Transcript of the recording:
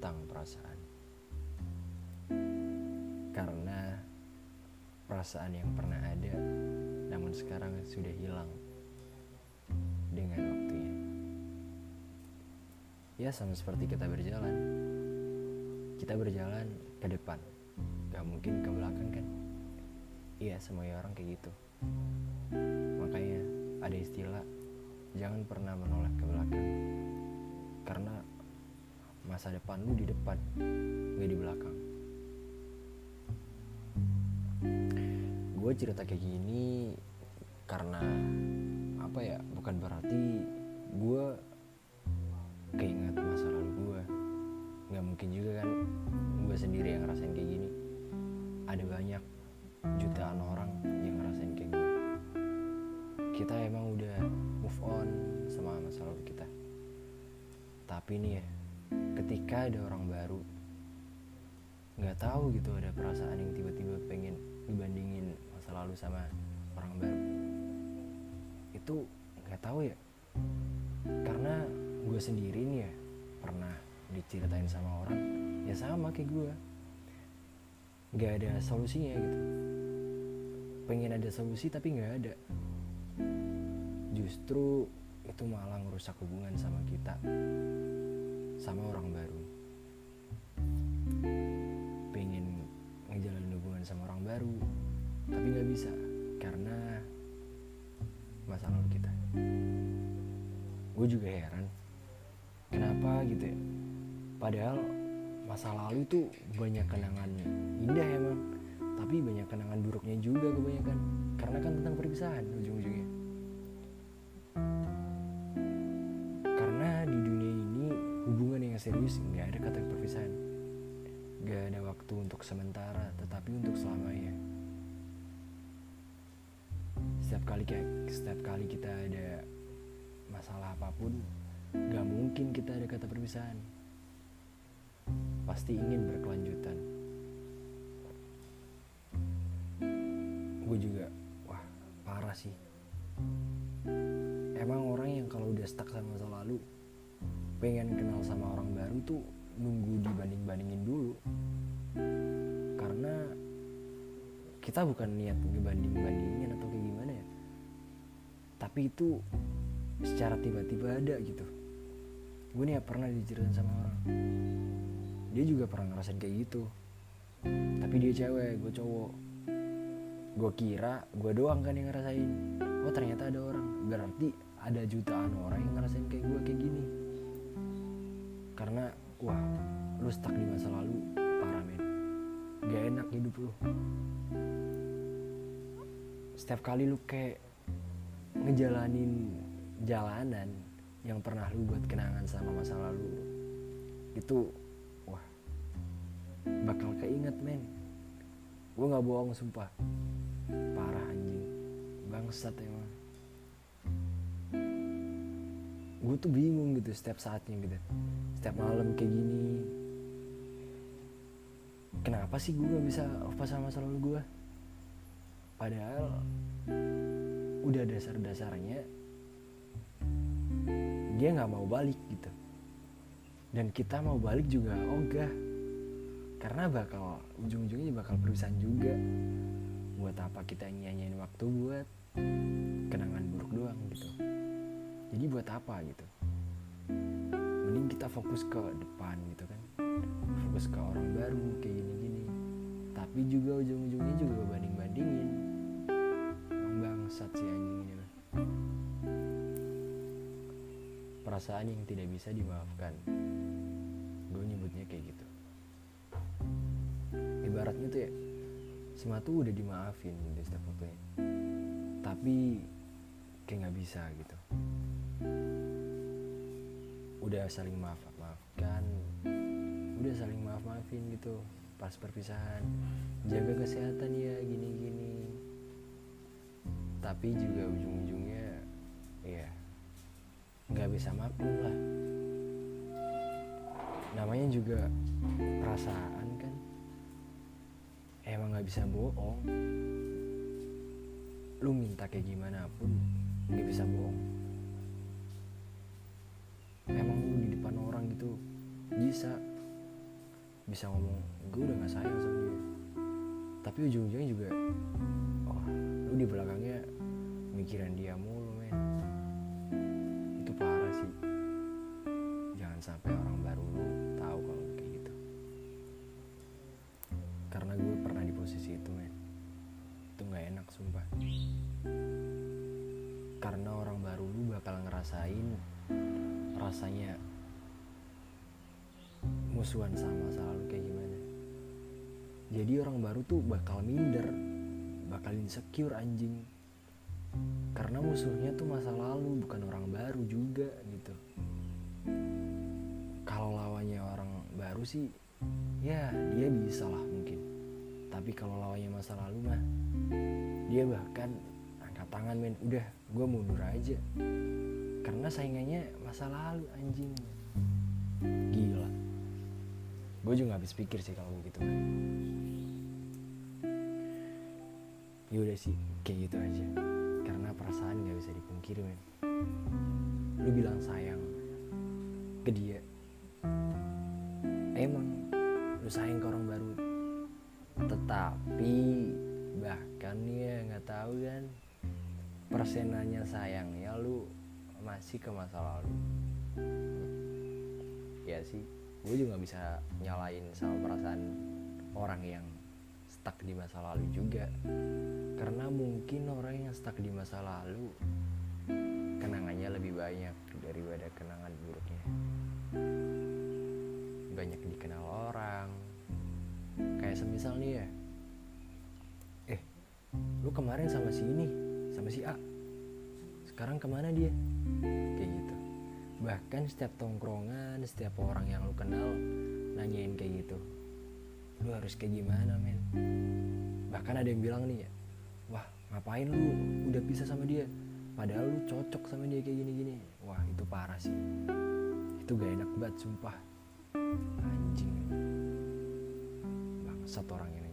tentang perasaan. Karena perasaan yang pernah ada namun sekarang sudah hilang dengan waktunya. Ya sama seperti kita berjalan. Kita berjalan ke depan, gak mungkin ke belakang kan? Iya semuanya orang kayak gitu. Makanya ada istilah jangan pernah menoleh ke belakang karena masa depan lu di depan gak di belakang. Gue cerita kayak gini karena apa ya bukan berarti gue keinget masa lalu gue nggak mungkin juga kan gue sendiri yang ngerasain kayak gini. Ada banyak jutaan orang yang ngerasain kayak gue kita emang udah move on sama masa lalu kita. Tapi nih ya ketika ada orang baru nggak tahu gitu ada perasaan yang tiba-tiba pengen dibandingin masa lalu sama orang baru. Itu nggak tahu ya. Karena gue sendiri nih ya pernah diceritain sama orang ya sama kayak gue nggak ada solusinya gitu. Pengen ada solusi tapi nggak ada. Justru itu malah ngerusak hubungan sama kita sama orang baru. Pengen ngejalanin hubungan sama orang baru tapi nggak bisa karena masa lalu kita. Gue juga heran kenapa gitu ya? Padahal masa lalu tuh banyak kenangan indah emang tapi banyak kenangan buruknya juga kebanyakan. Karena kan tentang perpisahan ujung-ujungnya yang serius nggak ada kata perpisahan. Nggak ada waktu untuk sementara tetapi untuk selamanya. Setiap kali setiap kali kita ada masalah apa pun nggak mungkin kita ada kata perpisahan. Pasti ingin berkelanjutan. Gue juga wah parah sih. Emang orang yang kalau udah stuck sama masa lalu pengen kenal sama orang baru tuh nunggu dibanding bandingin dulu. Karena kita bukan niat ngebanding bandingin atau kayak gimana ya. Tapi itu secara tiba-tiba ada gitu. Gue nih ya pernah diceritain sama orang. Dia juga pernah ngerasain kayak gitu. Tapi dia cewek gue cowok. Gue kira gue doang kan yang ngerasain. Oh ternyata ada orang. Berarti ada jutaan orang yang ngerasain kayak gue kayak gini lu stuck di masa lalu parah men. Gak enak hidup lu. Setiap kali lu kayak ngejalanin jalanan yang pernah lu buat kenangan sama masa lalu lu itu wah bakal keinget men. Gue nggak bohong sumpah. Parah anjing. Bangsat emang. Gue tuh bingung gitu setiap saatnya gitu. Setiap malam kayak gini kenapa sih gue gak bisa lupa sama masa lalu gue padahal udah dasar-dasarnya dia nggak mau balik gitu. Dan kita mau balik juga ogah. Karena bakal ujung-ujungnya bakal perusahaan juga. Buat apa kita nyanyiin waktu buat kenangan buruk doang gitu. Jadi buat apa gitu? Mending kita fokus ke depan gitu kan fokus ke orang baru kayak gini-gini. Tapi juga ujung-ujungnya juga banding-bandingin. Emang bangsat si anjing ini perasaan yang tidak bisa dimaafkan. Gue nyebutnya kayak gitu. Ibaratnya tuh ya semua tuh udah dimaafin di setiap waktunya tapi kayak nggak bisa gitu. Udah saling maaf maafkan udah saling maaf maafin gitu. Pas perpisahan jaga kesehatan ya gini gini tapi juga ujung ujungnya ya nggak bisa maklum lah. Namanya juga perasaan kan. Emang nggak bisa bohong. Lu minta kayak gimana pun nggak bisa bohong. Emang lu di depan orang gitu bisa bisa ngomong gue udah gak sayang sama dia. Tapi ujung-ujungnya juga oh lu di belakangnya mikirin dia mulu men. Itu parah sih. Jangan sampai orang baru lu tahu kalau kayak gitu. Karena gue pernah di posisi itu men. Itu nggak enak sumpah. Karena orang baru lu bakal ngerasain rasanya musuhan sama masa lalu kayak gimana? Jadi orang baru tuh bakal minder bakal insecure anjing. Karena musuhnya tuh masa lalu bukan orang baru juga gitu. Kalau lawannya orang baru sih ya dia bisa lah mungkin. Tapi kalau lawannya masa lalu mah dia bahkan angkat tangan men udah gue mundur aja. Karena saingannya masa lalu anjing. Gila gue juga habis pikir sih kalau gitu. Ya udah sih kayak gitu aja. Karena perasaan nggak bisa dipungkiri men. Lu bilang sayang ke dia. Emang lu sayang ke orang baru? Tetapi bahkan ya nggak tahu kan. Persenanya sayangnya lu masih ke masa lalu. Ya sih gue juga bisa nyalain sama perasaan orang yang stuck di masa lalu juga. Karena mungkin orang yang stuck di masa lalu kenangannya lebih banyak daripada kenangan buruknya. Banyak dikenal orang. Kayak semisal nih ya eh lu kemarin sama si ini sama si A. Sekarang ke mana dia? Kayak gitu bahkan setiap tongkrongan setiap orang yang lu kenal nanyain kayak gitu. Lu harus kayak gimana men? Bahkan ada yang bilang nih ya wah ngapain lu udah pisah sama dia? Padahal lu cocok sama dia kayak gini-gini. Wah itu parah sih. Itu gak enak banget sumpah. Anjing. Bangsat orang ini